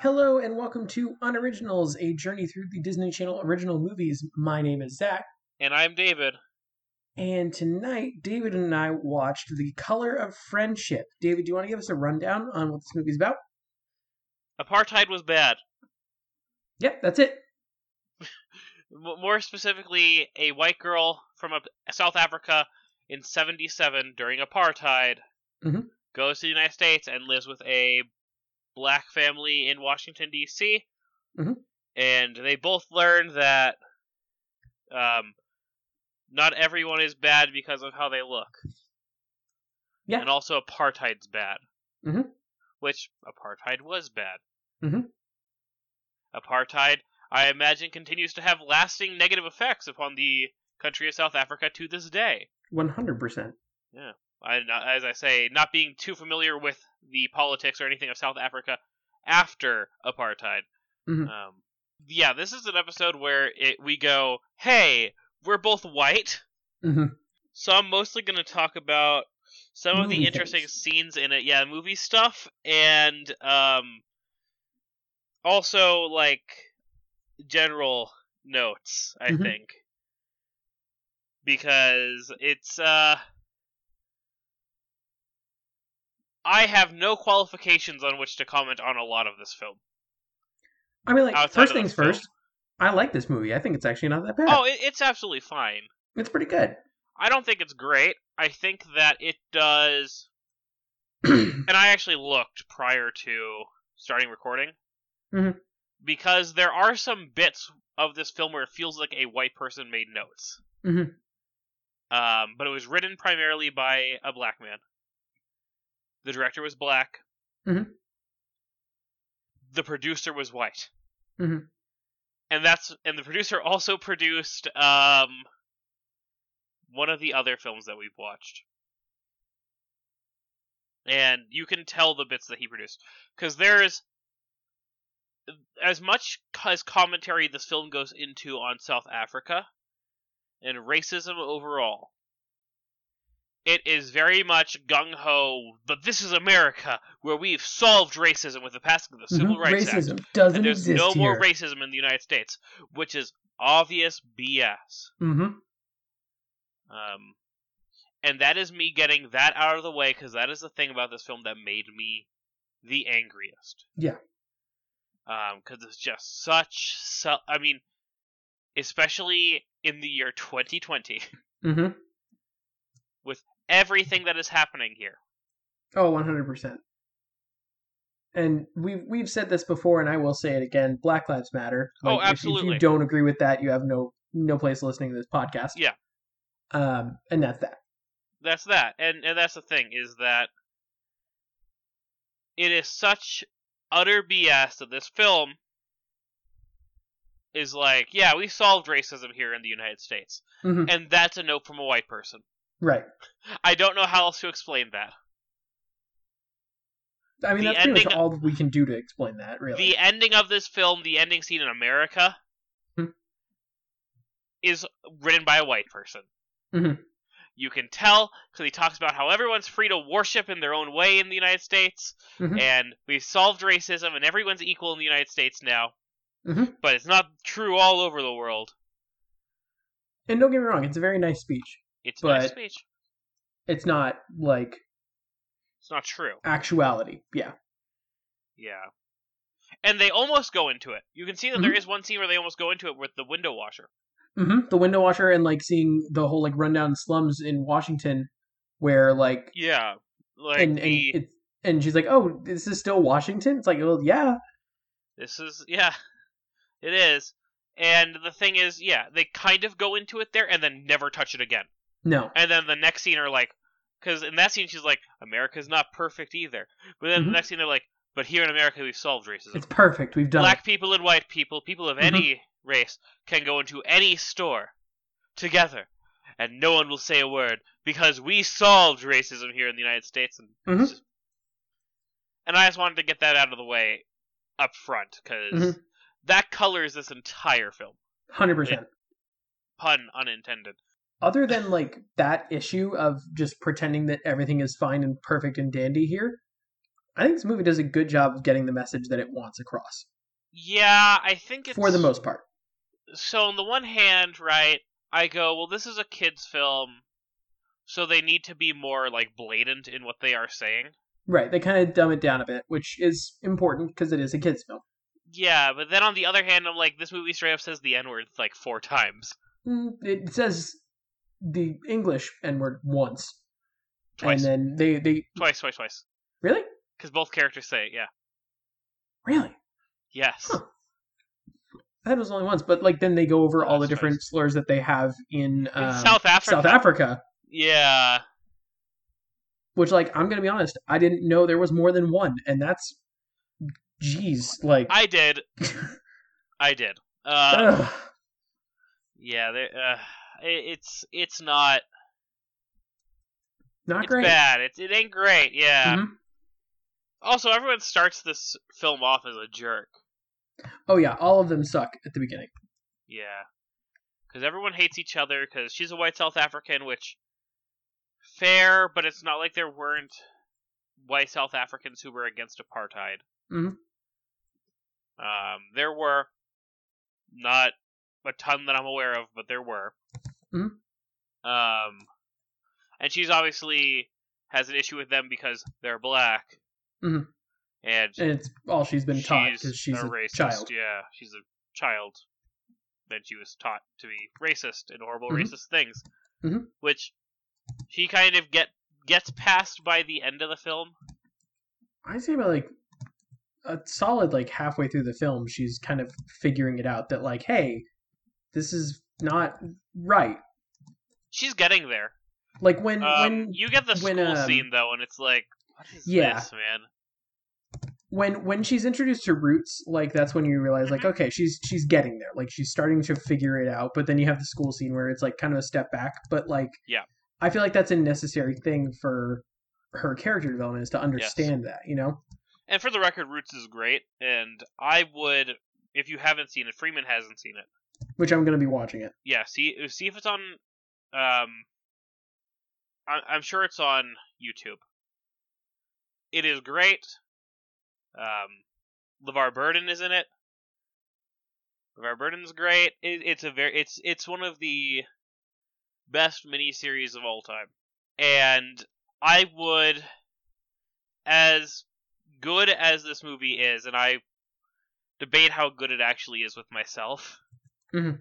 Hello and welcome to Unoriginals, a journey through the Disney Channel original movies. My name is Zach, And I'm David. and tonight David and I watched The Color of Friendship. David, do you want to give us a rundown on what this movie's about? Apartheid was bad. Yep, that's it. More specifically, a white girl from South Africa in 77 during apartheid Mhm. goes to the United States and lives with a black family in Washington, D.C. Mhm. And they both learn that um, not everyone is bad because of how they look. Yeah. And also, apartheid's bad. Mm Mhm. Which, apartheid was bad. Mm Mhm. Apartheid, I imagine, continues to have lasting negative effects upon the country of South Africa to this day. 100%. I, as I say, not being too familiar with the politics or anything of South Africa after apartheid. Mhm. Um, yeah, this is an episode where it, we go, "Hey, we're both white," hmm so I'm mostly going to talk about some of the Movie interesting things. scenes in it. Yeah, movie stuff, and um, also like general notes. I Mhm. think because it's uh. I have no qualifications on which to comment on a lot of this film. I mean, like, Outside first things film. first, I like this movie. I think it's actually not that bad. Oh, it, it's absolutely fine. It's pretty good. I don't think it's great. I think that it does. and I actually looked prior to starting recording. Mhm. Because there are some bits of this film where it feels like a white person made notes. Mhm. Um, but it was written primarily by a black man. The director was black. Mhm. The producer was white. Mhm. And that's and the producer also produced um one of the other films that we've watched. And you can tell the bits that he produced because there's as much as commentary this film goes into on South Africa and racism overall. It is very much gung ho, but this is America, where we've solved racism with the passing of the Civil Mhm. Rights Act Racism doesn't and there's exist no here. more racism in the United States, which is obvious BS. hmm Um, and that is me getting that out of the way because that is the thing about this film that made me the angriest. Yeah. Um, because it's just such, su- I mean, especially in the year 2020, hmm everything that is happening here. Oh, Oh, one hundred percent. And we've we've said this before, and I will say it again: Black Lives Matter. Oh, if- If, you don't agree with that, you have no no place listening to this podcast. Yeah. Um, and that's that. That's that, and and that's the thing is that it is such utter BS that this film is like, yeah, we solved racism here in the United States, hmm and that's a note from a white person. Right. I don't know how else to explain that. I mean, The that's pretty much all we can do to explain that, really. The ending of this film, the ending scene in America, Hmm. is written by a white person. Mhm. You can tell because he talks about how everyone's free to worship in their own way in the United States, Mhm. and we've solved racism, and everyone's equal in the United States now. Mhm. But it's not true all over the world. And don't get me wrong; it's a very nice speech. It's a nice speech. It's not like It's not true. actuality. Yeah. Yeah. And they almost go into it. You can see that Mm-hmm. there is one scene where they almost go into it with the window washer. hmm The window washer and like seeing the whole like rundown slums in Washington, where like Yeah. Like and and the it's and she's like, "Oh, this is still Washington." It's like, "Well, yeah." This is yeah, it is. And the thing is, yeah, they kind of go into it there and then never touch it again. No. And then the next scene are like, because in that scene she's like, America's not perfect either. But then Mhm. the next scene they're like, but here in America we've solved racism. It's perfect. We've done Black people and white people, people of Mhm. any race, can go into any store together, and no one will say a word because we solved racism here in the United States. And Mhm. just- and I just wanted to get that out of the way up front because Mhm. that colors this entire film. 100%. Pun unintended. Other than like that issue of just pretending that everything is fine and perfect and dandy here, I think this movie does a good job of getting the message that it wants across Yeah, I think it's for the most part. so on the one hand, right, I go, well, this is a kids' film, so they need to be more like blatant in what they are saying. Right, they kind of dumb it down a bit, which is important because it is a kids film. Yeah, but then on the other hand, I'm like, this movie straight up says the N word like four times, Mm, It says the English N word once, twice, and then they they twice, twice, twice, really because both characters say it. Yeah, really. yes, Huh. It was only once, but like then they go over all the different twice. slurs that they have in, In um, South Africa. South Africa, Yeah, which like I'm gonna be honest, I didn't know there was more than one, and that's, jeez, like, I did, I did. Uh, yeah, they, uh, it's it's not not it's great. bad. It it ain't great. Yeah. Mhm. Also, everyone starts this film off as a jerk. Oh yeah, all of them suck at the beginning. Yeah. Because everyone hates each other because she's a white South African, which fair, but it's not like there weren't white South Africans who were against apartheid. Mhm. Um, there were not a ton that I'm aware of, but there were. Mhm. Um, and she's obviously has an issue with them because they're black. Mhm. And And it's all she's been taught because she's a, racist. child. Yeah, she's a child. Then she was taught to be racist and horrible Mhm. racist things, Mhm. which she kind of get gets past by the end of the film. I'd say about like a solid like halfway through the film, she's kind of figuring it out that like, hey, this is not right. She's getting there. Like when Um, when you get the when, school um, scene though, and it's like, what is Yeah. this, man? when when she's introduced to roots, like that's when you realize like, Mhm. okay, she's she's getting there. Like she's starting to figure it out. But then you have the school scene where it's like kind of a step back. But like, Yeah. I feel like that's a necessary thing for her character development is to understand that. You know. And for the record, Roots is great, and I would, if you haven't seen it, Freeman hasn't seen it. Which I'm gonna be watching it. yeah, see see if it's on. Um, I, I'm sure it's on YouTube. It is great. Um, LeVar Burton is in it. LeVar Burton's great. It, it's a very it's it's one of the best miniseries of all time, and I would, as good as this movie is, and I debate how good it actually is with myself. Mhm.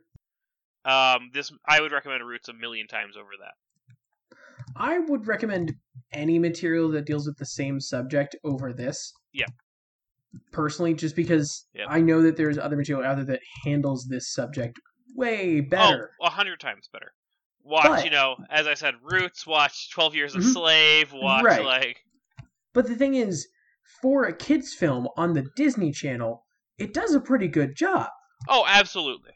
Um, this I would recommend Roots a million times over that. I would recommend any material that deals with the same subject over this. Yeah. Personally, just because Yep. I know that there's other material out there that handles this subject way better. Oh, a hundred times better. Watch, But- you know, as I said, Roots. Watch Twelve Years a Mhm. Slave. Watch Right. like But the thing is, for a kids' film on the Disney Channel, it does a pretty good job. oh, absolutely.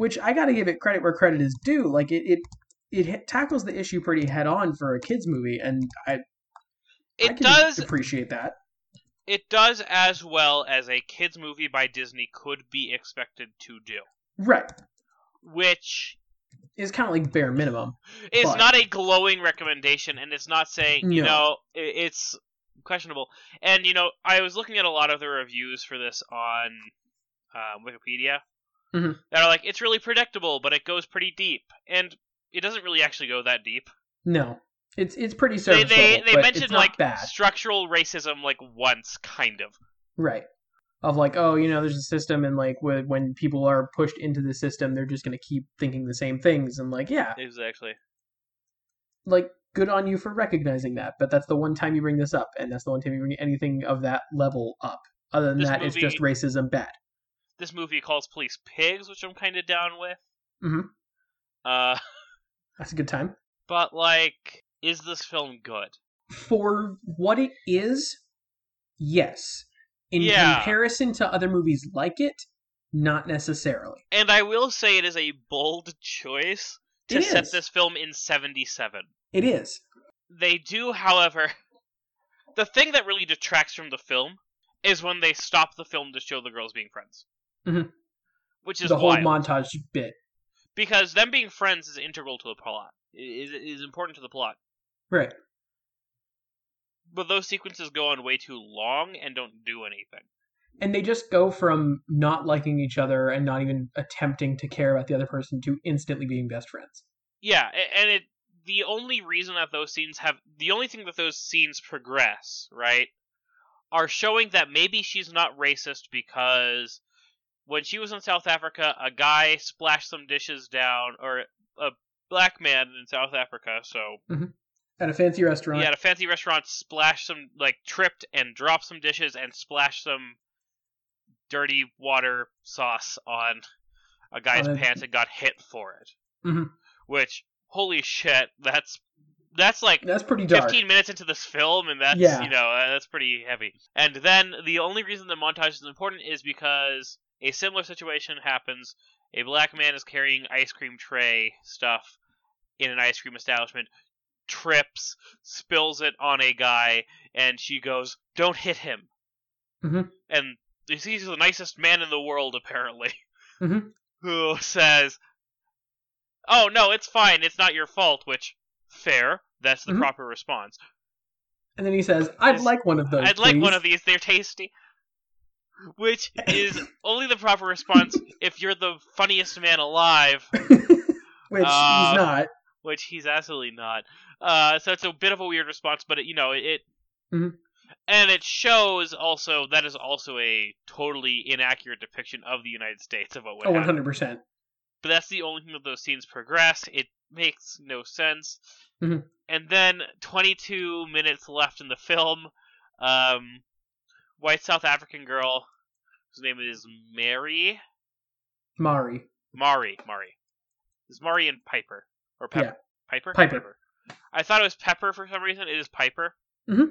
Which I got to give it credit where credit is due. Like it, it, it tackles the issue pretty head on for a kids' movie, and I, I It can does. appreciate that. It does as well as a kids movie by Disney could be expected to do, Right, which is kind of like bare minimum. is But- not a glowing recommendation, and it's not saying you know it's questionable. And you know, I was looking at a lot of the reviews for this on uh, Wikipedia Mhm. that are like it's really predictable, but it goes pretty deep, and it doesn't really actually go that deep. No, it's it's pretty They serviceable. they, they but mentioned like bad. structural racism like once, kind of. Right. Of like, oh, you know, there's a system, and like when when people are pushed into the system, they're just gonna keep thinking the same things, and like, yeah, Exactly. like good on you for recognizing that. But that's the one time you bring this up, and that's the one time you bring anything of that level up. Other than This that, it's just racism bad. This movie calls police pigs, which I'm kind of down with. Mhm. Uh, That's a good time but like, is this film good? for what it is. Yes, in Yeah. comparison to other movies like it, not necessarily. And I will say it is a bold choice to It set is. this film in 77. It is. They do, however, the thing that really detracts from the film is when they stop the film to show the girls being friends. Mhm. Which is the whole wild. montage bit. because them being friends is integral to the plot. Is is important to the plot. Right. but those sequences go on way too long and don't do anything. And they just go from not liking each other and not even attempting to care about the other person to instantly being best friends. Yeah, and it the only reason that those scenes have the only thing that those scenes progress, right, are showing that maybe she's not racist because when she was in South Africa, a guy splashed some dishes down or a black man in South Africa, so At a fancy restaurant. he at a fancy restaurant splashed some like tripped and dropped some dishes and splashed some dirty water sauce on a guy's pants and got hit for it. Mhm. Which holy shit, that's that's like That's pretty dark. 15 minutes into this film and that's Yeah. you know uh, that's pretty heavy. And then the only reason the montage is important is because a similar situation happens. A black man is carrying ice cream tray stuff in an ice cream establishment, trips, spills it on a guy, and she goes, "Don't hit him." Mhm. And he's the nicest man in the world, apparently. Mhm. Who says, "Oh no, it's fine. It's not your fault." Which, fair. That's the Mhm. proper response. And then he says, "I'd Is- like one of those." I'd like one of these. They're tasty. Which is only the proper response if you're the funniest man alive, Which Uh, he's not. which he's absolutely not. Uh, so it's a bit of a weird response, but it, you know it, Mhm. and it shows also that is also a totally inaccurate depiction of the United States of what would Oh, 100 percent. But that's the only thing that those scenes progress. It makes no sense. Mhm. And then 22 minutes left in the film. Um, white South African girl, whose name is Mary. Mari. Mari. Mari. Is Mari and Piper or Pepper? Yeah. Piper. Piper. I thought it was Pepper for some reason. It is Piper. Mhm.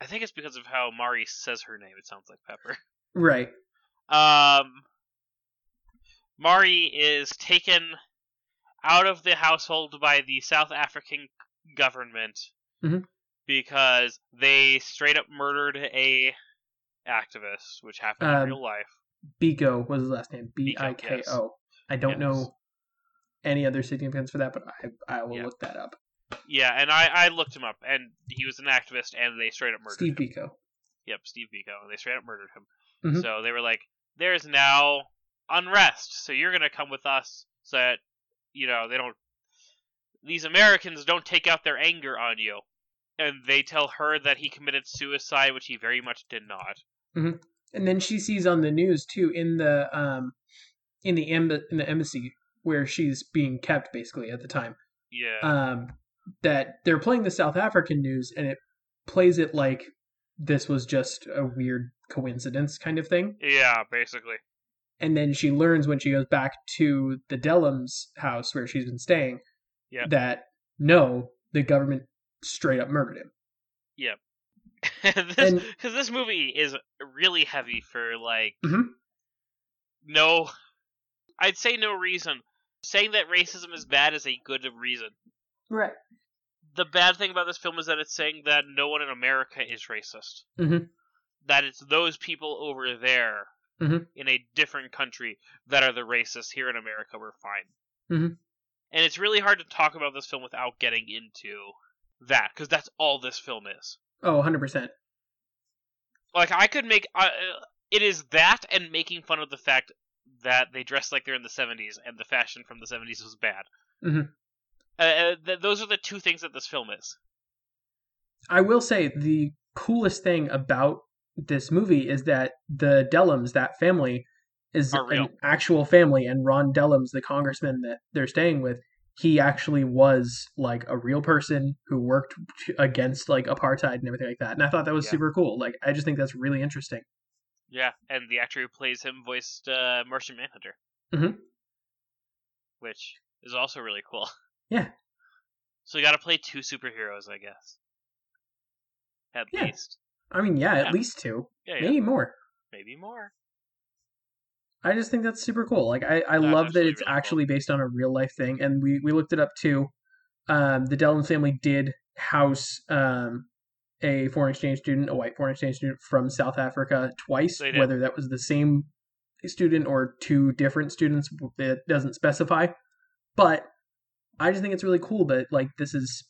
I think it's because of how Mari says her name. It sounds like Pepper. Right. Um, Mari is taken out of the household by the South African government Mhm. because they straight up murdered a activist, which happened in Um, real life. Biko was his last name. B I K. O. I don't Yes. know any other significance for that, but I I will Yeah. look that up. Yeah, and I, I looked him up, and he was an activist, and they straight up murdered Steve him. Biko. Yep, Steve Biko, and they straight up murdered him. Mhm. So they were like, "There's now unrest, so you're gonna come with us, so that you know they don't. These Americans don't take out their anger on you." And they tell her that he committed suicide, which he very much did not. And then she sees on the news too in the um in the emb- in the embassy where she's being kept basically at the time. Yeah, um, that they're playing the South African news and it plays it like this was just a weird coincidence kind of thing. yeah, basically. And then she learns when she goes back to the Dellums house where she's been staying Yeah. that no, the government straight up murdered him. And- because this movie is really heavy for like Mhm. no, I'd say no reason. Saying that racism is bad is a good reason. Right. the bad thing about this film is that it's saying that no one in America is racist. Mhm. That it's those people over there Mhm. in a different country that are the racists. Here in America, we're fine. Mhm. And it's really hard to talk about this film without getting into that because that's all this film is. Oh, 100%. Like I could make uh, it is that and making fun of the fact that they dress like they're in the 70s and the fashion from the 70s was bad. Mhm. Uh, uh, th- those are the two things that this film is. I will say the coolest thing about this movie is that the Dellums, that family, is an actual family, and Ron Dellums, the congressman that they're staying with, he actually was like a real person who worked against like apartheid and everything like that. And I thought that was Yeah. super cool. Like, I just think that's really interesting. Yeah, and the actor who plays him voiced uh, Martian Manhunter. Mhm. Which is also really cool. Yeah. So you got to play two superheroes, I guess. At Yeah. least. I mean, yeah, Yeah. at least two, Yeah, yeah. maybe more. Maybe more. I just think that's super cool. Like I, I love that it's really cool. actually based on a real life thing, and we we looked it up too. Um, the Dellum family did house um, a foreign exchange student, a white foreign exchange student from South Africa twice. Whether that was the same student or two different students, it doesn't specify. But I just think it's really cool that like this is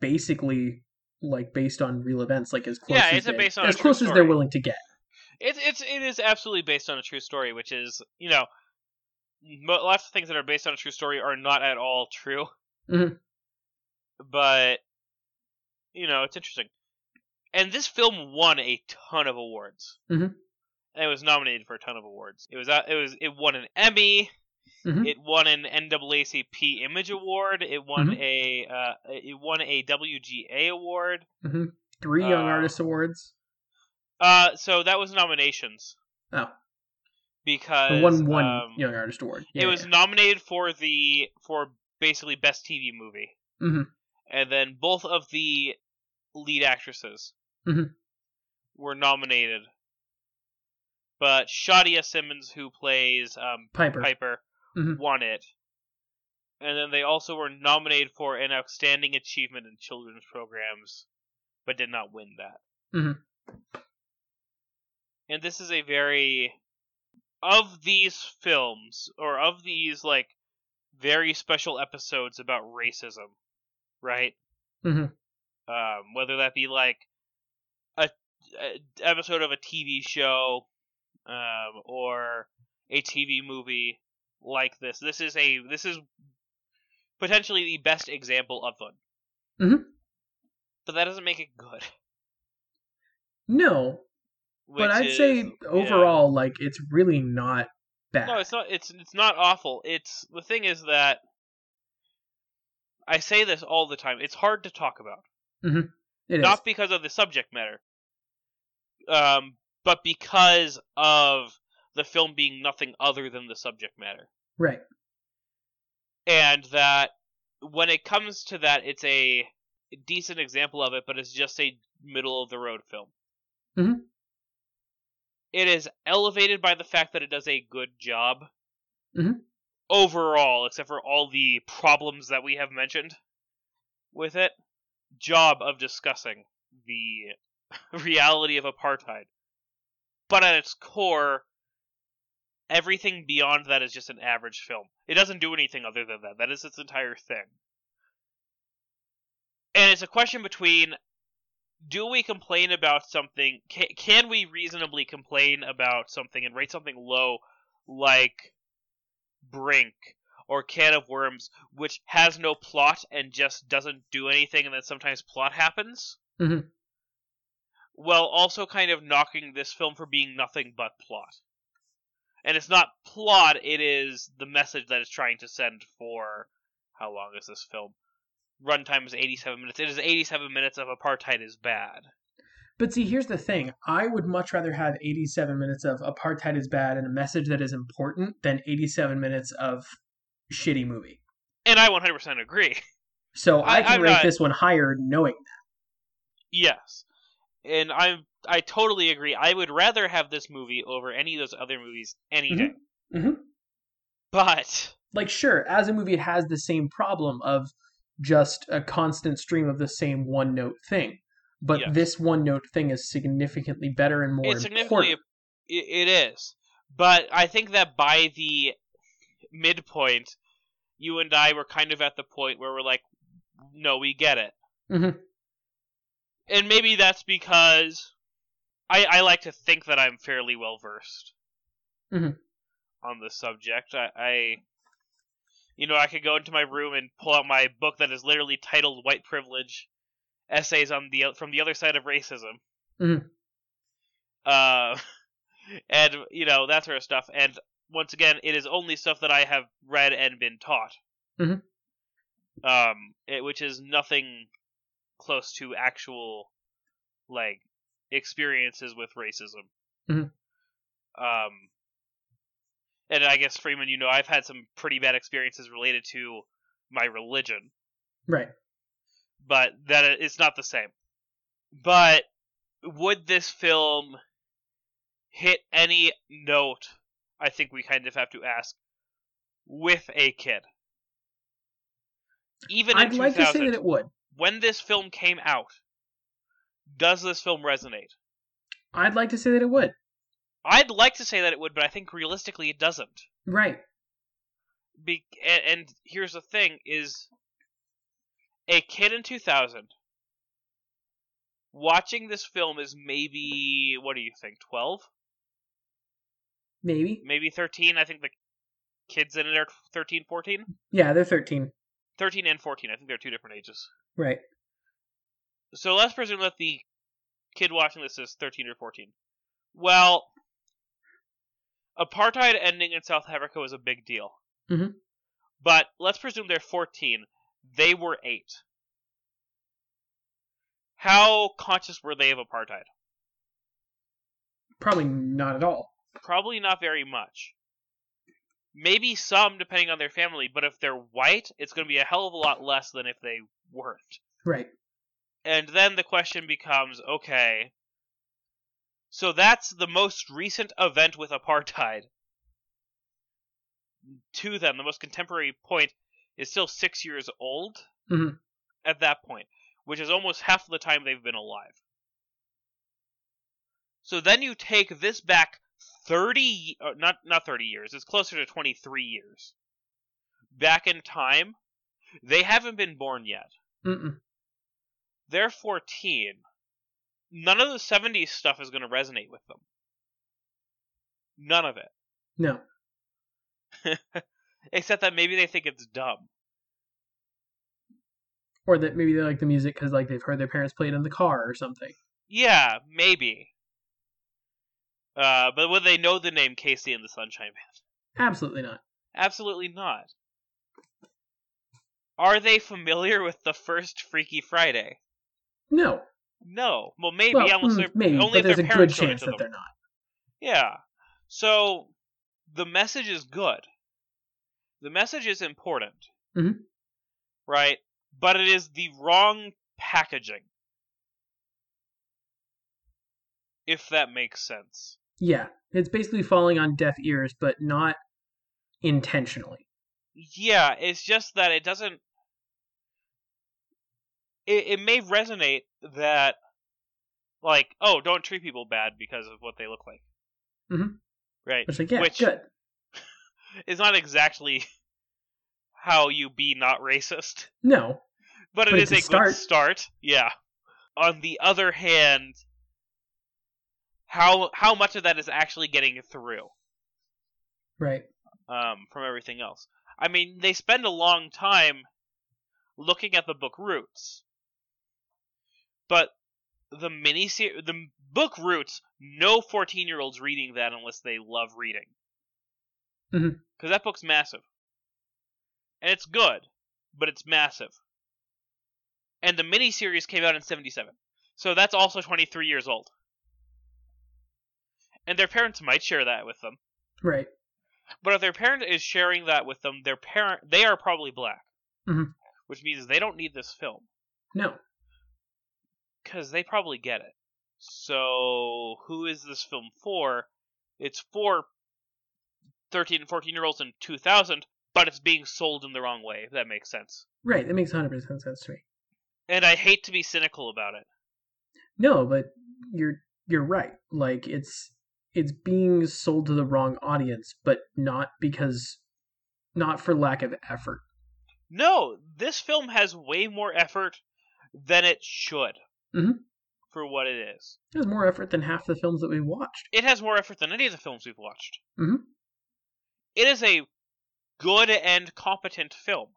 basically like based on real events, like as close Yeah, as they- based on as close as they're willing to get. It's it's it is absolutely based on a true story, which is you know, mo- lots of things that are based on a true story are not at all true. Mhm. But you know, it's interesting. And this film won a ton of awards. Mhm. And it was nominated for a ton of awards. It was uh, it was it won an Emmy. Mhm. It won an NAACP Image Award. It won Mhm. a uh, it won a WGA award. Three Young Uh, Artist Awards. Uh, so that was nominations Oh, because won one um, Young Artist Award. it was nominated for the for basically best TV movie, Mhm. and then both of the lead actresses Mhm. were nominated. But Shadia Simmons, who plays um, Piper. Piper, Mhm. won it. And then they also were nominated for an outstanding achievement in children's programs, but did not win that. And this is a very of these films or of these like very special episodes about racism, right? Mhm. Um, whether that be like a, a episode of a TV show, um, or a TV movie like this. This is a this is potentially the best example of one. Mhm. But that doesn't make it good. No, but I'd is- say yeah. overall, like it's really not bad. No, it's not. It's it's not awful. It's the thing is that I say this all the time. It's hard to talk about, It is. not because of the subject matter, um, but because of the film being nothing other than the subject matter, right. and that when it comes to that, it's a decent example of it, but it's just a middle of the road film. Mhm. It is elevated by the fact that it does a good job mm-hmm. overall, except for all the problems that we have mentioned with it. Job of discussing the reality of apartheid, but at its core, everything beyond that is just an average film. It doesn't do anything other than that. That is its entire thing. And it's a question between do we complain about something can, can we reasonably complain about something and rate something low like brink or can of worms which has no plot and just doesn't do anything and then sometimes plot happens? Mhm. while also kind of knocking this film for being nothing but plot. And it's not plot it is the message that it's trying to send for how long is this film runtime is 87 minutes it is 87 minutes of apartheid is bad But see, here's the thing. I would much rather have 87 minutes of apartheid is bad and a message that is important than 87 minutes of shitty movie. and i 100% agree So I, I- can I'm rate not- this one higher knowing that. Yes, and I'm I totally agree. I would rather have this movie over any of those other movies any Mhm. day. Mhm. But like sure as a movie it has the same problem of just a constant stream of the same one note thing but Yes. this one note thing is significantly better and more it's significantly important it, is. But I think that by the midpoint, you and I were kind of at the point where we're like, no, we get it. Mhm. And maybe that's because I I like to think that I'm fairly well versed Mhm. on the subject. I, I you know I could go into my room and pull out my book that is literally titled "White Privilege: Essays on the from the Other Side of Racism." Mhm. Uh, and you know that sort of stuff. And once again, it is only stuff that I have read and been taught. Mhm. Um, it, which is nothing close to actual like experiences with racism. Mhm. Um, and I guess Freeman, you know, I've had some pretty bad experiences related to my religion, right but that it's not the same. But would this film hit any note? I think we kind of have to ask with a kid. Even in i'd like to say 2000, that it would when this film came out, does this film resonate? i'd like to say that it would I'd like to say that it would, but I think realistically it doesn't. right Be- and, and here's the thing: is a kid in 2000 watching this film is maybe what do you think 12 Maybe. maybe 13 i think the kids in it are 13 14 Yeah, they're 13. 13 and 14 i think they're two different ages Right. so let's presume that the kid watching this is 13 or 14 well apartheid ending in south africa was a big deal Mhm. but let's presume they're 14 they were 8 how conscious were they of apartheid Probably not at all. Probably not very much. Maybe some, depending on their family, but if they're white, it's going to be a hell of a lot less than if they weren't. Right. And then the question becomes okay, so that's the most recent event with apartheid. To them, the most contemporary point is still six years old Mhm. at that point, which is almost half the time they've been alive. So then you take this back 30 uh, not not 30 years it's closer to 23 years back in time they haven't been born yet Mm-mm. they're 14 none of the 70s stuff is going to resonate with them none of it No. except that maybe they think it's dumb Or that maybe they like the music because like they've heard their parents play it in the car or something. yeah maybe uh, but would they know the name KC and the sunshine band Absolutely not. absolutely not are they familiar with the first freaky friday No. No. Well, maybe well, unless mm, they're maybe, only there's a their good parents showed it chance that they're not. Yeah. So the message is good. The message is important. Mhm. Right? But it is the wrong packaging. If that makes sense. Yeah, it's basically falling on deaf ears, but not intentionally. Yeah, it's just that it doesn't. It, it may resonate that, like, oh, don't treat people bad because of what they look like. Mhm. Right. Which like, yeah, Which- good. is not exactly how you be not racist, No, but it But is it's a a good start. Yeah. On the other hand, how how much of that is actually getting through right. um, from everything else? I mean, they spend a long time looking at the book Roots, but the mini series, the book Roots, no fourteen year olds reading that unless they love reading, because Mhm. that book's massive, and it's good, but it's massive. And the mini series came out in '77, so that's also 23 years old. And their parents might share that with them. Right. But if their parent is sharing that with them, their parent they are probably black, Mhm. which means they don't need this film No. Because they probably get it. So who is this film for? It's for 13 and 14 year olds in 2000, but it's being sold in the wrong way. If that makes sense. Right. That makes 100% sense to me. And I hate to be cynical about it. No, but you're you're right. Like it's it's being sold to the wrong audience, but not because not for lack of effort. No, this film has way more effort than it should Mhm. for what it is. It has more effort than half the films that we watched. It has more effort than any of the films we've watched. Mhm. It is a good and competent film.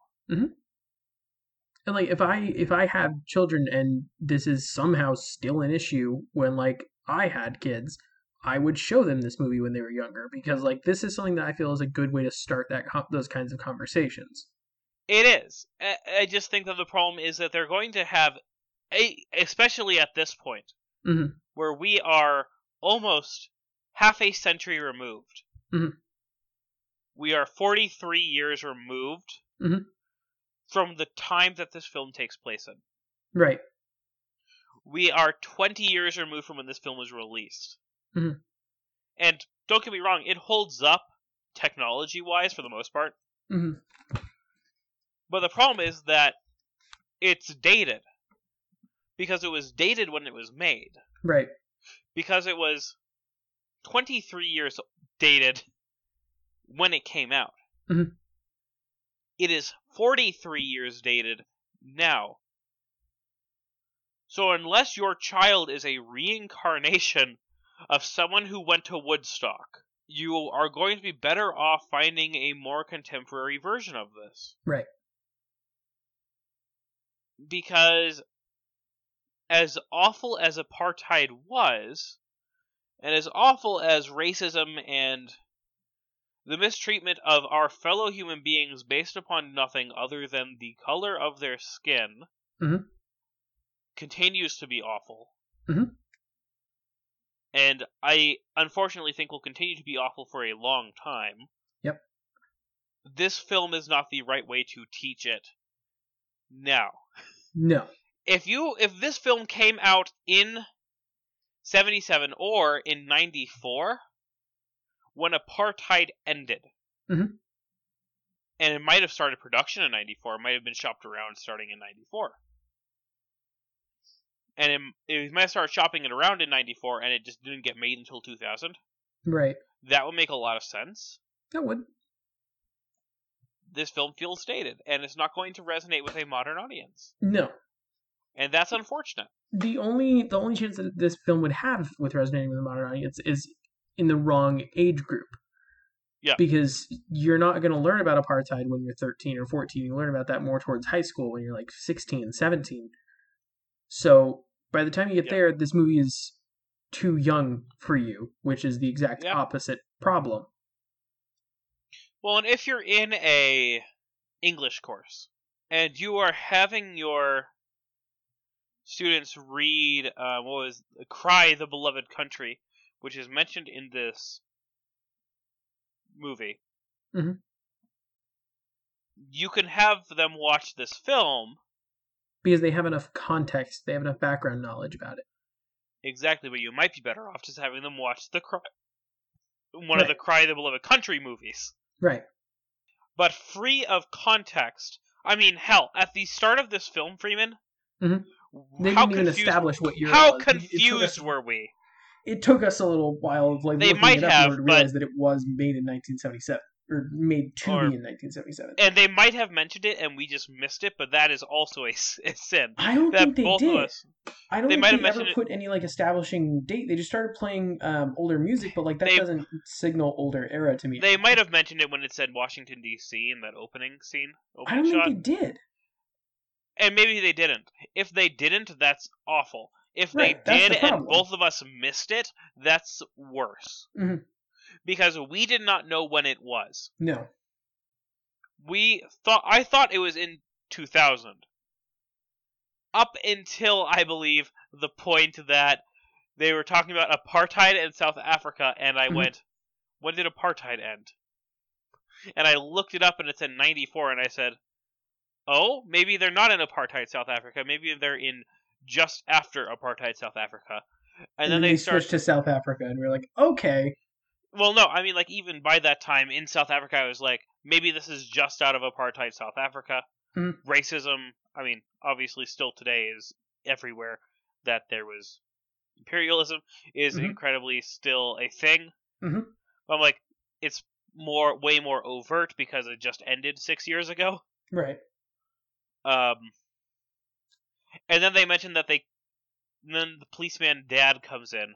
And like if I if I have children and this is somehow still an issue when like I had kids, I would show them this movie when they were younger because like this is something that I feel is a good way to start that those kinds of conversations. It is. I, just think that the problem is that they're going to have, especially at this point, Mhm. where we are almost half a century removed. Mhm. We are 43 years removed Mhm. from the time that this film takes place in. Right. We are 20 years removed from when this film was released. Mhm. And don't get me wrong, it holds up technology wise for the most part. Mhm. But the problem is that it's dated. Because it was dated when it was made. Right. Because it was 23 years dated when it came out. Mhm. It is 43 years dated now. So unless your child is a reincarnation of someone who went to Woodstock, you are going to be better off finding a more contemporary version of this. Right. Because as awful as apartheid was, and as awful as racism and the mistreatment of our fellow human beings based upon nothing other than the color of their skin Mhm. continues to be awful. Mhm. And I unfortunately think will continue to be awful for a long time. Yep. This film is not the right way to teach it. Now, No. If you if this film came out in 77 or in 94 when apartheid ended Mhm. and it might have started production in 94 it might have been shopped around starting in 94 and it, it might have started shopping it around in 94 and it just didn't get made until 2000 Right. that would make a lot of sense That would. this film feels dated and it's not going to resonate with a modern audience No. And that's unfortunate The only the only chance that this film would have with resonating with the modern audience is in the wrong age group. Yeah. Because you're not going to learn about apartheid when you're 13 or 14. You learn about that more towards high school when you're like 16, 17. So by the time you get Yeah. there, this movie is too young for you, which is the exact Yeah. opposite problem. Well, and if you're in a English course and you are having your students read uh, what was "Cry the Beloved Country," which is mentioned in this movie, Mhm. you can have them watch this film Because they have enough context, they have enough background knowledge about it. exactly, but you might be better off just having them watch the cry one of the "Cry the Beloved Country" movies. Right. but free of context. I mean, hell, at the start of this film, Freeman, Mhm. They how didn't even confused, establish what year. how was. It- it took confused us- were we? it took us a little while of like They looking might it up have, in to but- realize that it was made in 1977 or made to Or- be in 1977. And they might have mentioned it, and we just missed it. But that is also a sin. I don't That think they both did. of us. I don't they think they ever mentioned it- put any like establishing date. They just started playing um, older music, but like that They- doesn't signal older era to me. They might have mentioned it when it said Washington D.C. in that opening scene, I opening don't shot, think they did. And maybe they didn't. If they didn't, that's awful. If they Right, that's the did, and both of us missed it, that's worse. Mhm. Because we did not know when it was. No. we thought I thought it was in 2000. Up until I believe the point that they were talking about apartheid in South Africa, and I Mhm. went, "When did apartheid end?" And I looked it up, and it said 94, and I said, "Oh, maybe they're not in apartheid South Africa. Maybe they're in just after apartheid South Africa." And, then, they, start switched to South Africa, and we are like, okay, Well, no, I mean, like, even by that time in South Africa, I was like, maybe this is just out of apartheid South Africa. Mhm. Racism, I mean, obviously, still today is everywhere that there was imperialism, is Mhm. incredibly still a thing. Mhm. I'm like, it's more, way more overt because it just ended six years ago. right, Um, and then they mentioned that they, and then the policeman dad comes in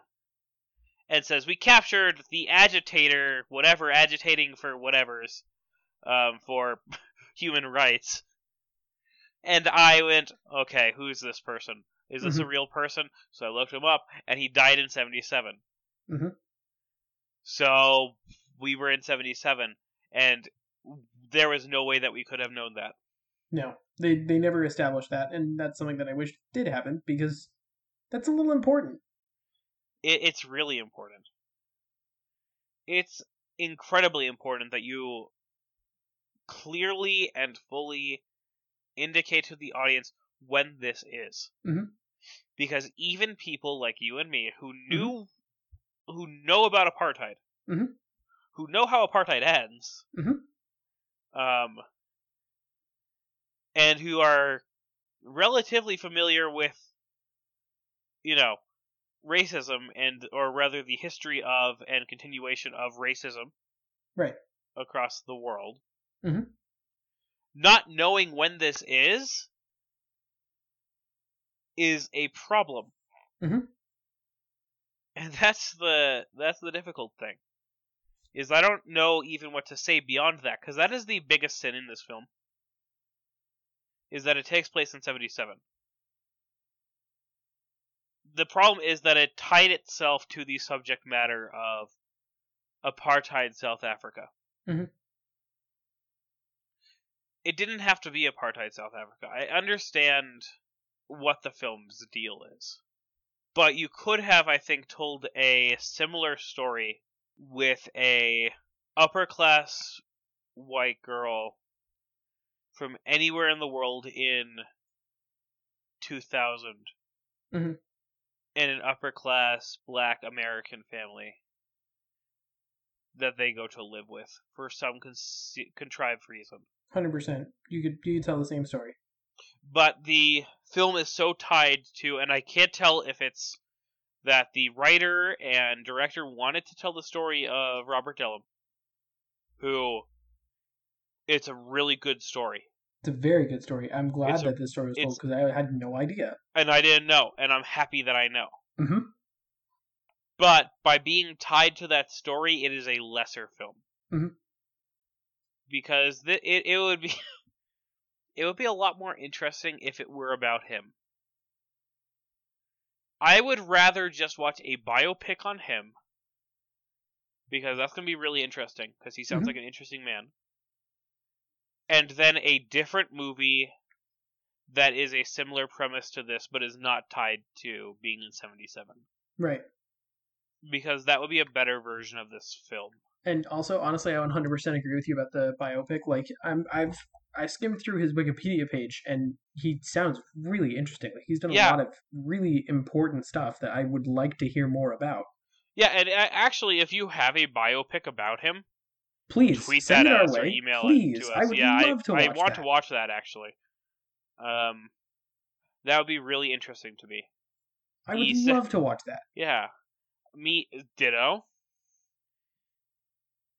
and says, "We captured the agitator, whatever, agitating for whatever's, um, for human rights." And I went, "Okay, who's this person? Is this a real person?" So I looked him up, and he died in '77. Mhm. So we were in '77, and there was no way that we could have known that. No, they they never established that, and that's something that I wish did happen because that's a little important. it, it's really important. It's incredibly important that you clearly and fully indicate to the audience when this is. Mhm. Because even people like you and me who knew who know about apartheid, Mhm. who know how apartheid ends, Mhm. um, and who are relatively familiar with, you know, racism and, or rather, the history of and continuation of racism Right. across the world. Mhm. Not knowing when this is is a problem. Mhm. And that's the that's the difficult thing. Is I don't know even what to say beyond that because that is the biggest sin in this film. Is that it takes place in 77. The problem is that it tied itself to the subject matter of apartheid South Africa. Mhm. It didn't have to be apartheid South Africa. I understand what the film's deal is. But you could have, I think, told a similar story with a upper class white girl from anywhere in the world in 2000 Mhm. and an upper class black American family that they go to live with for some con- contrived reason. Hundred percent. You could you could tell the same story. but the film is so tied to, and I can't tell if it's that the writer and director wanted to tell the story of Robert Dillon, who it's a really good story, It's a very good story. I'm glad It's a- that this story was told because I had no idea. and I didn't know, and I'm happy that I know. Mhm. But by being tied to that story, it is a lesser film. Mhm. Because th- it it would be it would be a lot more interesting if it were about him. I would rather just watch a biopic on him because that's going to be really interesting because he sounds Mhm. like an interesting man. And then a different movie that is a similar premise to this but is not tied to being in 77 Right. because that would be a better version of this film. And also, honestly, I 100% agree with you about the biopic. Like, I'm, I've, I skimmed through his Wikipedia page, and he sounds really interesting. Like, he's done a Yeah. lot of really important stuff that I would like to hear more about. Yeah, and actually, if you have a biopic about him, Please tweet send that it our way. email Please, it to us. I would yeah, love to I, watch I want that. to watch that actually. Um, that would be really interesting to me. I would love to watch that. Yeah, me ditto.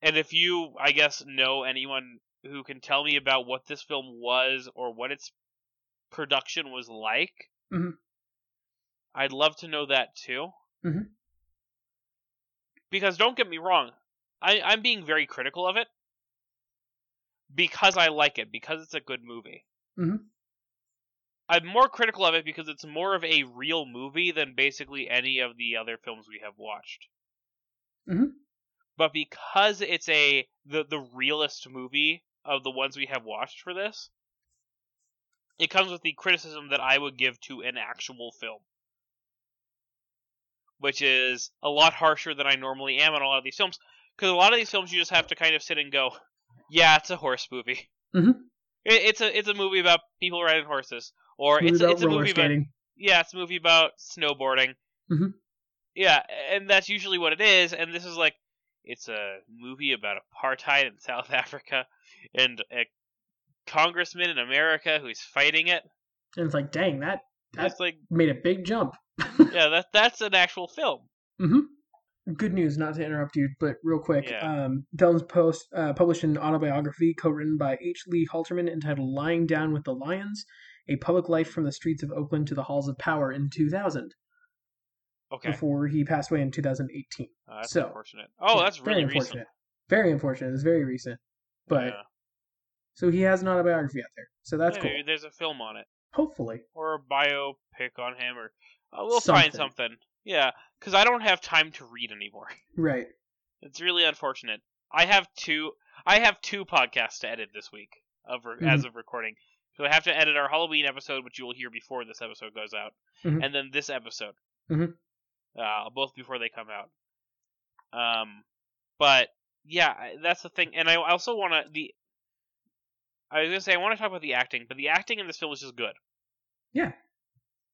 And if you, I guess, know anyone who can tell me about what this film was or what its production was like, Mhm. I'd love to know that too. Mhm. Because don't get me wrong, I, I'm being very critical of it because I like it, because it's a good movie. Mhm. I'm more critical of it because it's more of a real movie than basically any of the other films we have watched. Mhm. But because it's a the the realest movie of the ones we have watched for this, it comes with the criticism that I would give to an actual film. Which is a lot harsher than I normally am on a lot of these films. Because a lot of these films you just have to kind of sit and go, yeah, it's a horse movie. Mhm. It, it's a it's a movie about people riding horses, or Movie it's a, about it's a movie about skating. yeah, it's a movie about snowboarding. Mhm. Yeah, and that's usually what it is. And this is like, it's a movie about apartheid in South Africa, and a congressman in America who's fighting it. And it's like, dang, that that That's like, made a big jump. yeah, that that's an actual film. hmm Good news, not to interrupt you, but real quick. Yeah. Um, post uh, published an autobiography co-written by H. Lee Halterman entitled "Lying Down with the Lions: A Public Life from the Streets of Oakland to the Halls of Power" in 2000, Okay, before he passed away in 2018. uh, that's so- unfortunate. Oh, that's very unfortunate. recent. Very unfortunate. It's very recent, but Yeah. so he has an autobiography out there, so that's Yeah, cool. There's a film on it, Hopefully, or a biopic on him, or uh, we'll find Something. Yeah, because I don't have time to read anymore. right? It's really unfortunate. I have two. I have two podcasts to edit this week of re- as of recording. So I have to edit our Halloween episode, which you will hear before this episode goes out, Mhm. and then this episode, Mhm. uh, both before they come out. Um, but yeah, that's the thing, and I also want to the. I was gonna say I want to talk about the acting, but the acting in this film is just good. Yeah.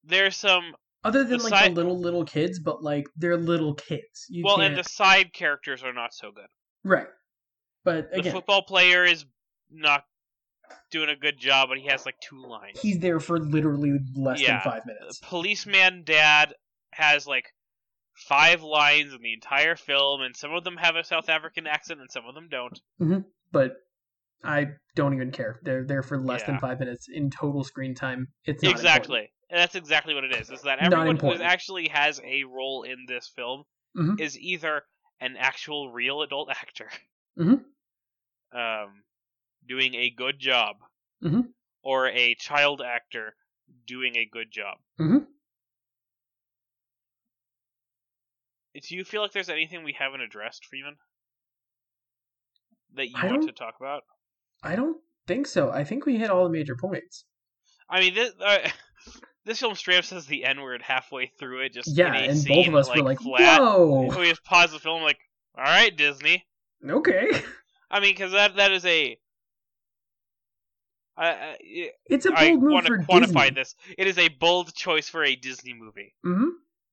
There's some Other than The like side- the little little kids, but like they're little kids. You well, can't... and the side characters are not so good. right, but The again, football player is not doing a good job, but he has like two lines. he's there for literally less Yeah. than five minutes. The policeman dad has like five lines in the entire film, and some of them have a South African accent, and some of them don't. Mm-hmm. But I don't even care. They're there for less than five minutes in total screen time. It's not exactly. And that's exactly what it is. Is that everyone who actually has a role in this film Mhm. is either an actual real adult actor, Mhm. um, doing a good job, Mhm. or a child actor doing a good job. Mhm. Do you feel like there's anything we haven't addressed, Freeman? That you I want to talk about? I don't think so. I think we hit all the major points. I mean, this uh, this film straight up says the N word halfway through it. Just Yeah, in a and scene, both of us like, were like, flat. "Whoa, We just pause the film, like, all right, Disney. okay." I mean, because that that is a. I, I, It's a bold move want to quantify Disney. this. It is a bold choice for a Disney movie. hmm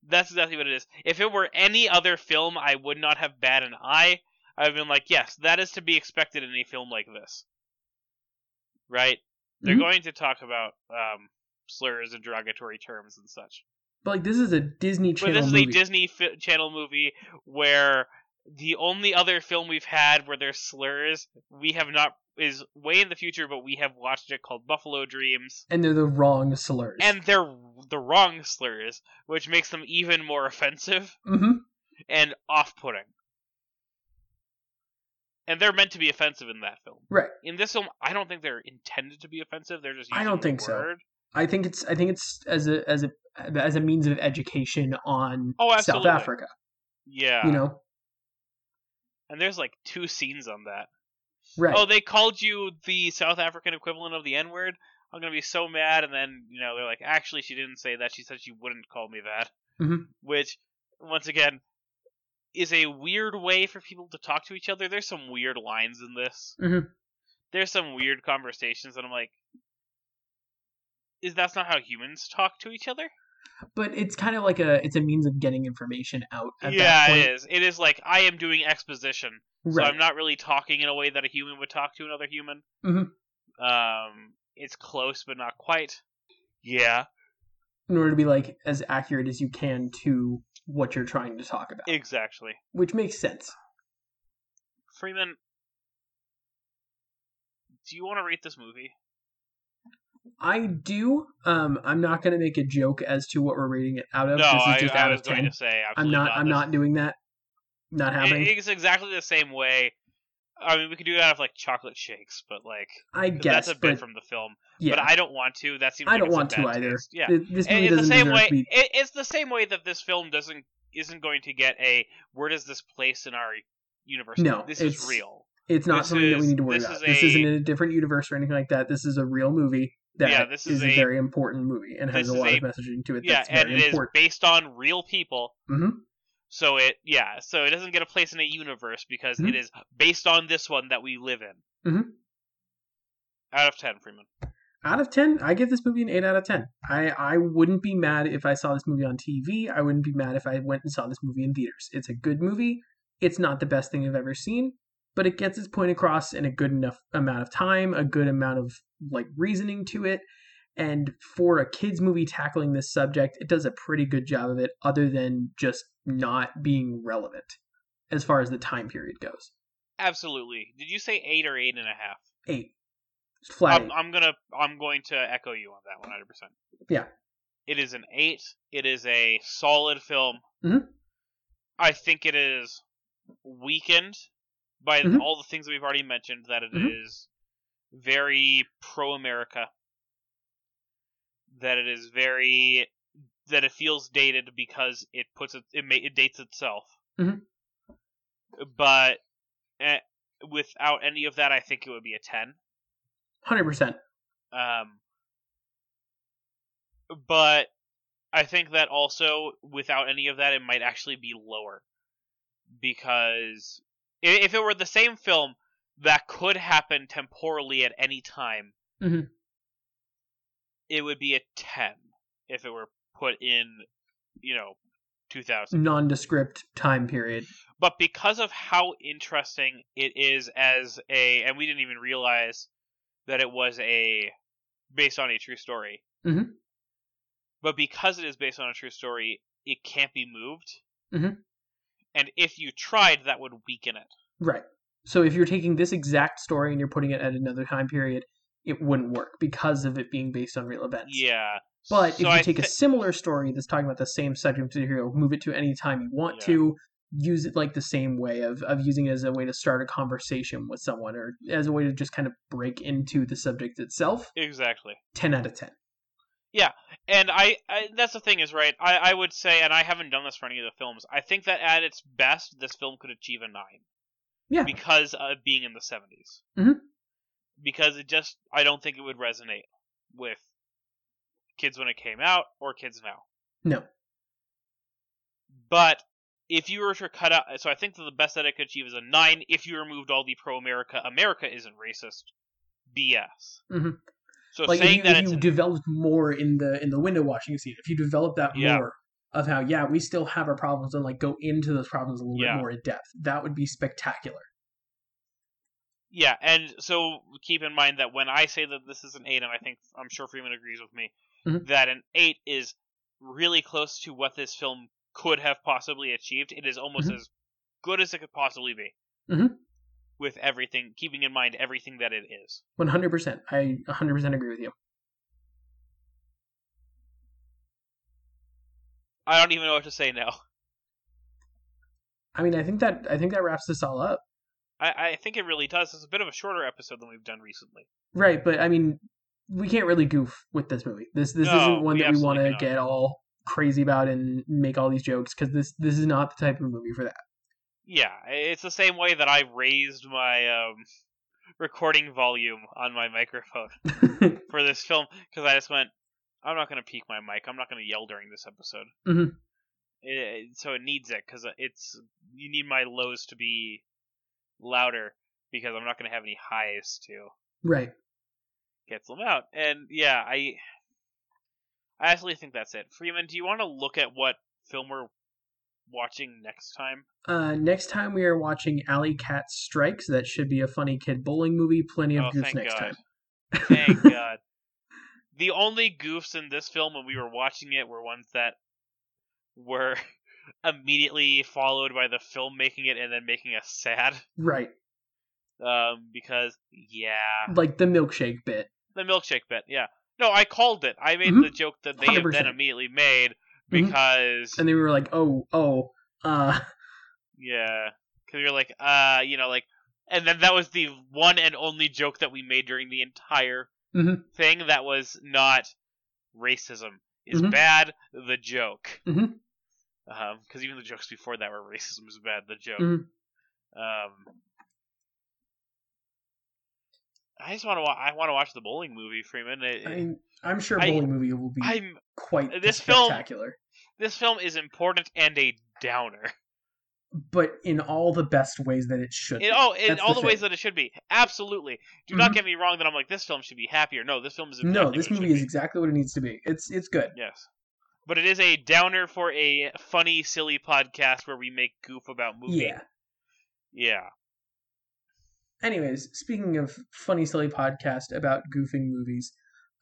That's exactly what it is. If it were any other film, I would not have bat an eye. I've been like, yes, that is to be expected in a film like this. Right? They're Mhm. going to talk about um, slurs and derogatory terms and such. But like, this is a Disney But Channel this is movie. a Disney fi- Channel movie where the only other film we've had where there's slurs we have not is way in the future, but we have watched it called Buffalo Dreams, and they're the wrong slurs. and they're the wrong slurs, which makes them even more offensive hmm and off-putting. And they're meant to be offensive in that film. right. In this film, I don't think they're intended to be offensive. They're just I don't the think so. I think it's I think it's as a as a as a means of education on Oh, South. Africa. Yeah. You know, And there's like two scenes on that. right? oh, they called you the South African equivalent of the N word. I'm gonna be so mad. And then you know they're like, actually, she didn't say that. She said she wouldn't call me that. Mhm. Which, once again, is a weird way for people to talk to each other. There's some weird lines in this. Mhm. There's some weird conversations, and I'm like, is that's not how humans talk to each other? but it's kind of like a it's a means of getting information out. At yeah, that point. it is. It is like I am doing exposition. So I'm not really talking in a way that a human would talk to another human. Mhm. Um, it's close, but not quite. Yeah, in order to be like as accurate as you can to what you're trying to talk about, exactly. which makes sense. Freeman, do you want to rate this movie? I do. Um, I'm not going to make a joke as to what we're rating it out of. no, is I, just I was of going ten. to say I'm absolutely not. I'm This- not doing that. Not It- happening. it's exactly the same way. I mean, we could do it out of like chocolate shakes, but like I guess, that's a bit from the film. yeah, But I don't want to. That seems. I don't want to either. taste. Yeah, Th- this movie it's the same way. be. It, it's the same way that this film doesn't isn't going to get a where does this place in our universe? No, this is real. It's not this something that we need to worry this about. is This isn't in a different universe or anything like that. This is a real movie that Yeah, this is a, a- very important movie and has a lot a- of messaging to it. Yeah, that's and very it is important. based on real people. hmm So it yeah, so it doesn't get a place in a universe because Mhm. it is based on this one that we live in. Mhm. Out of ten, Freeman. Out of ten, I give this movie an eight out of ten. I I wouldn't be mad if I saw this movie on TV. I wouldn't be mad if I went and saw this movie in theaters. It's a good movie. It's not the best thing I've ever seen, but it gets its point across in a good enough amount of time, a good amount of like reasoning to it. And for a kids movie tackling this subject, it does a pretty good job of it, other than just not being relevant as far as the time period goes. Absolutely. Did you say eight or eight and a half? Eight. Flat I'm. I'm gonna I'm going to echo you on that 100. percent Yeah. It is an eight. It is a solid film. Mhm. I think it is weakened by Mhm. all the things that we've already mentioned. That it is Mhm. Very pro America. That it is very that it feels dated because it puts it it, ma- it dates itself. Mhm. But eh, without any of that, I think it would be a ten. Hundred percent. Um, but I think that also without any of that, it might actually be lower because if it were the same film, that could happen temporally at any time. Mhm. It would be a ten if it were put in, you know, two thousand. Nondescript time period. but because of how interesting it is as a and we didn't even realize that it was a based on a true story Mhm. but because it is based on a true story it can't be moved Mhm. and if you tried that would weaken it Right. So if you're taking this exact story and you're putting it at another time period, it wouldn't work because of it being based on real events. yeah But So if you I take a similar story that's talking about the same subject material, move it to any time you want Yeah. to, use it like the same way of, of using it as a way to start a conversation with someone or as a way to just kind of break into the subject itself, exactly. 10 out of 10. Yeah, And I, I that's the thing is right. I, I would say, and I haven't done this for any of the films. I think that at its best, this film could achieve a nine. Yeah. Because of being in the 70s Mhm. Because it just, I don't think it would resonate with kids when it came out or kids now. No. But if you were to cut out, so I think that the best that I could achieve is a nine. If you removed all the pro-America, America isn't racist, BS. Mhm. So like if saying you, that if it's you developed more in the in the window washing scene, if you develop that Yeah. more of how yeah we still have our problems and like go into those problems a little Yeah. bit more in depth, that would be spectacular. Yeah, and so keep in mind that when I say that this is an eight, and I think I'm sure Freeman agrees with me, Mhm. that an eight is really close to what this film could have possibly achieved. It is almost Mhm. as good as it could possibly be. Mhm. With everything, keeping in mind everything that it is. One hundred percent, I one hundred percent agree with you. I don't even know what to say now. I mean, I think that I think that wraps this all up. I, I think it really does. It's a bit of a shorter episode than we've done recently. Right, but I mean, we can't really goof with this movie. This this No, isn't one we that we want to get all crazy about and make all these jokes because this this is not the type of movie for that. Yeah, it's the same way that I raised my um, recording volume on my microphone. for this film because I just went, I'm not going to peak my mic. I'm not going to yell during this episode. Mhm. It, so it needs it because it's you need my lows to be louder because I'm not going to have any highs to right. get them out. And yeah, I I actually think that's it. Freeman, do you want to look at what film we're watching next time? Uh, next time we are watching Alley Cats Strike. That should be a funny kid bowling movie. Plenty of Oh, goofs next God. time. Thank God. The only goofs in this film when we were watching it were ones that were immediately followed by the film making it and then making us sad. Right, Um, because yeah, like the milkshake bit. the milkshake bit. Yeah, no, I called it. I made Mhm. the joke that they 100%. then immediately made Mhm. because And then we were like, oh, oh, uh, yeah, because you're like, uh, you know, like, and then that was the one and only joke that we made during the entire Mhm. thing that was not racism is Mhm. bad. The joke. Because even the jokes before that were racism is bad. The joke. Mhm. Um, I just want to. Wa- I want to watch the bowling movie, Freeman. It- I mean, I'm sure I- bowling movie will be I'm. quite this film- spectacular, This film is important and a downer. But in all the best ways that it should. In, be. oh, in all the the ways that it should be. Absolutely. Do not Mhm. get me wrong. That I'm like this film should be happier. No, this film is. no, this movie is be. exactly what it needs to be. It's it's good. Yes. But it is a downer for a funny, silly podcast where we make goof about movies. Yeah. Yeah. Anyways, speaking of funny, silly podcast about goofing movies,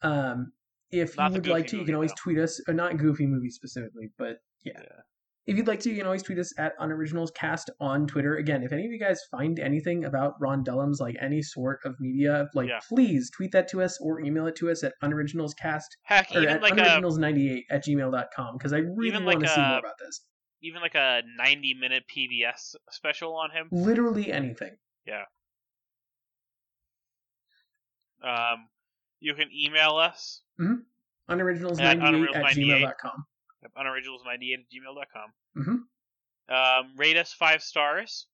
um, if Not you would like to, you can always tweet us, or not goofy movies specifically, but yeah. Yeah. If you'd like to, you can always tweet us at unoriginalscast on Twitter. Again, if any of you guys find anything about Ron Dellums, like any sort of media, like Yeah. please tweet that to us or email it to us at unoriginalscast Heck, or at like unoriginals98 at gmail.com because I really want like to see a- more about this. even like a 90 minute PBS special on him. Literally anything. Yeah. Um, you can email us Unoriginals98 At at unoriginals98. gmail.com. at unoriginals98 at gmail.com. Mhm. Um, rate us five stars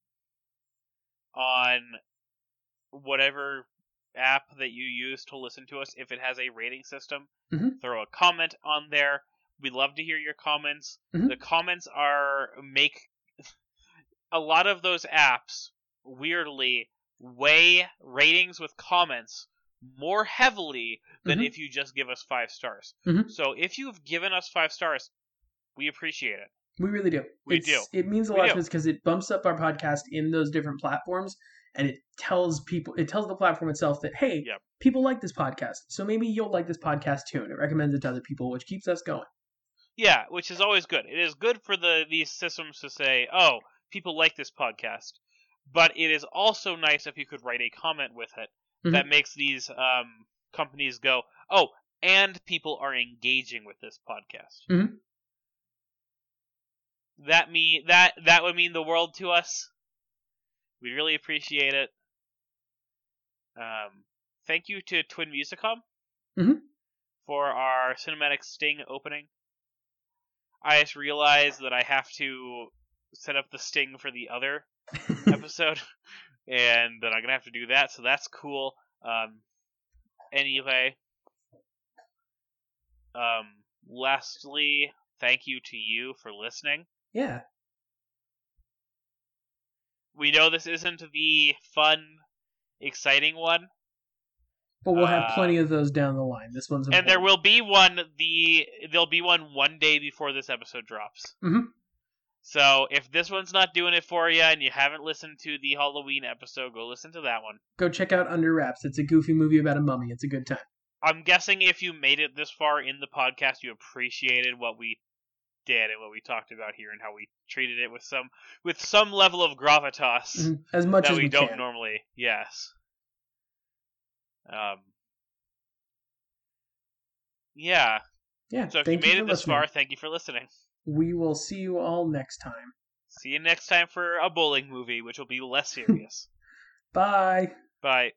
on whatever app that you use to listen to us. If it has a rating system, Mhm. throw a comment on there. We'd love to hear your comments. Mhm. The comments are make a lot of those apps weirdly weigh ratings with comments more heavily than Mhm. if you just give us five stars. Mhm. So if you've given us five stars, we appreciate it. We really do. We It's- do. It means a We lot do. to us because it bumps up our podcast in those different platforms, and it tells people, it tells the platform itself that hey, Yep. people like this podcast, so maybe you'll like this podcast too, and it recommends it to other people, which keeps us going. Yeah, which is always good. It is good for the these systems to say, "Oh, people like this podcast," but it is also nice if you could write a comment with it Mhm. that makes these um, companies go, "Oh, and people are engaging with this podcast. Mhm. That me that that would mean the world to us. We really appreciate it. Um, thank you to Twin Musicom Mhm. for our cinematic sting opening. I just realized that I have to set up the sting for the other episode, and that I'm gonna have to do that. So that's cool. Um, anyway, um, lastly, thank you to you for listening. Yeah. We know this isn't the fun, exciting one, But we'll have Uh, plenty of those down the line. This one's and there will be one. The there'll be one one day before this episode drops. Mhm. So if this one's not doing it for you, and you haven't listened to the Halloween episode, go listen to that one. Go check out Under Wraps. It's a goofy movie about a mummy. It's a good time. I'm guessing if you made it this far in the podcast, you appreciated what we did and what we talked about here, and how we treated it with some with some level of gravitas Mhm. As much that as we, we, don't can. normally. Yes. Um. Yeah. Yeah. So if you made for it this listening. far, thank you for listening. we will see you all next time. See you next time for a bowling movie, which will be less serious. Bye. Bye.